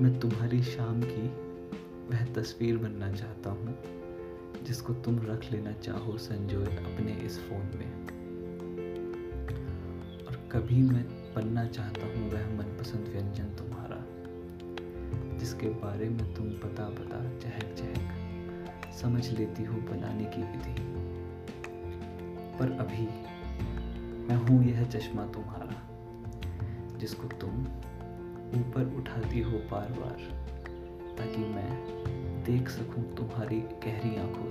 मैं तुम्हारी शाम की वह तस्वीर बनना चाहता हूँ, जिसको तुम रख लेना चाहो संजोए अपने इस फ़ोन में। और कभी मैं बनना चाहता हूँ वह मनपसंद व्यंजन तुम्हारा, जिसके बारे में तुम पता पता चहक चहक समझ लेती हो बनाने की विधि। पर अभी मैं हूँ यह चश्मा तुम्हारा, जिसको तुम ऊपर उठाती हो बार बार ताकि मैं देख सकूँ तुम्हारी गहरी आँखों